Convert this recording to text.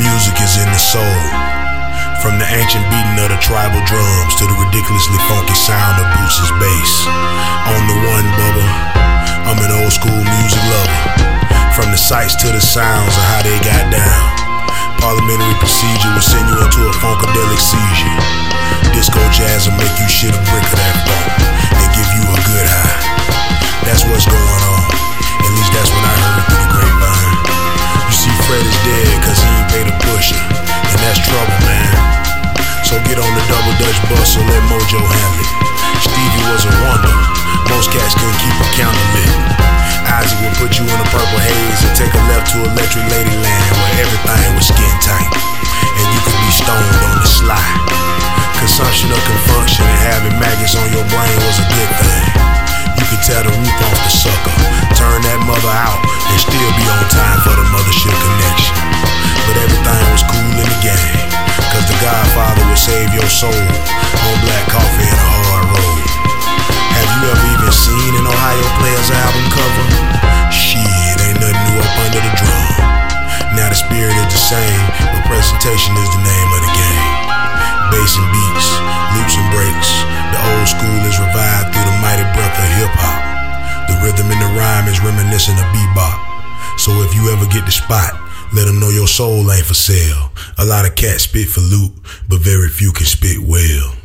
Music is in the soul. From the ancient beating of the tribal drums to the ridiculously funky sound of Bruce's bass. On the one, Bubba, I'm an old school music lover. From the sights to the sounds of how they got down. Parliamentary procedure will send you into a funkadelic seizure. Disco jazz will make you shit a brick of that funk and give you a good high. That's what's going on. At least that's what I heard through the grapevine. You see, Fred is dead cause he paid a pusher. And that's trouble, man. So get on the double dutch bus or let Mojo handle it. Stevie was a wonder. Most cats couldn't keep a candle lit. Isaac would put you in a purple haze and take a left to Electric Ladyland where everything was skin tight. And you could be stoned on the sly. Consumption of Con Funk Shun and having maggots on your brain was a good thing. You could tear the roof off the sucker, turn that mother out, and still be on time for the mothership connection. Soul on black coffee and a hard road. Have you ever even seen an Ohio Players album cover? Shit, ain't nothing new up under the drum. Now the spirit is the same, but presentation is the name of the game. Bass and beats, loops and breaks. The old school is revived through the mighty breath of hip hop. The rhythm and the rhyme is reminiscent of bebop. So if you ever get the spot, let them know your soul ain't for sale. A lot of cats spit for loot, but very few can spit well.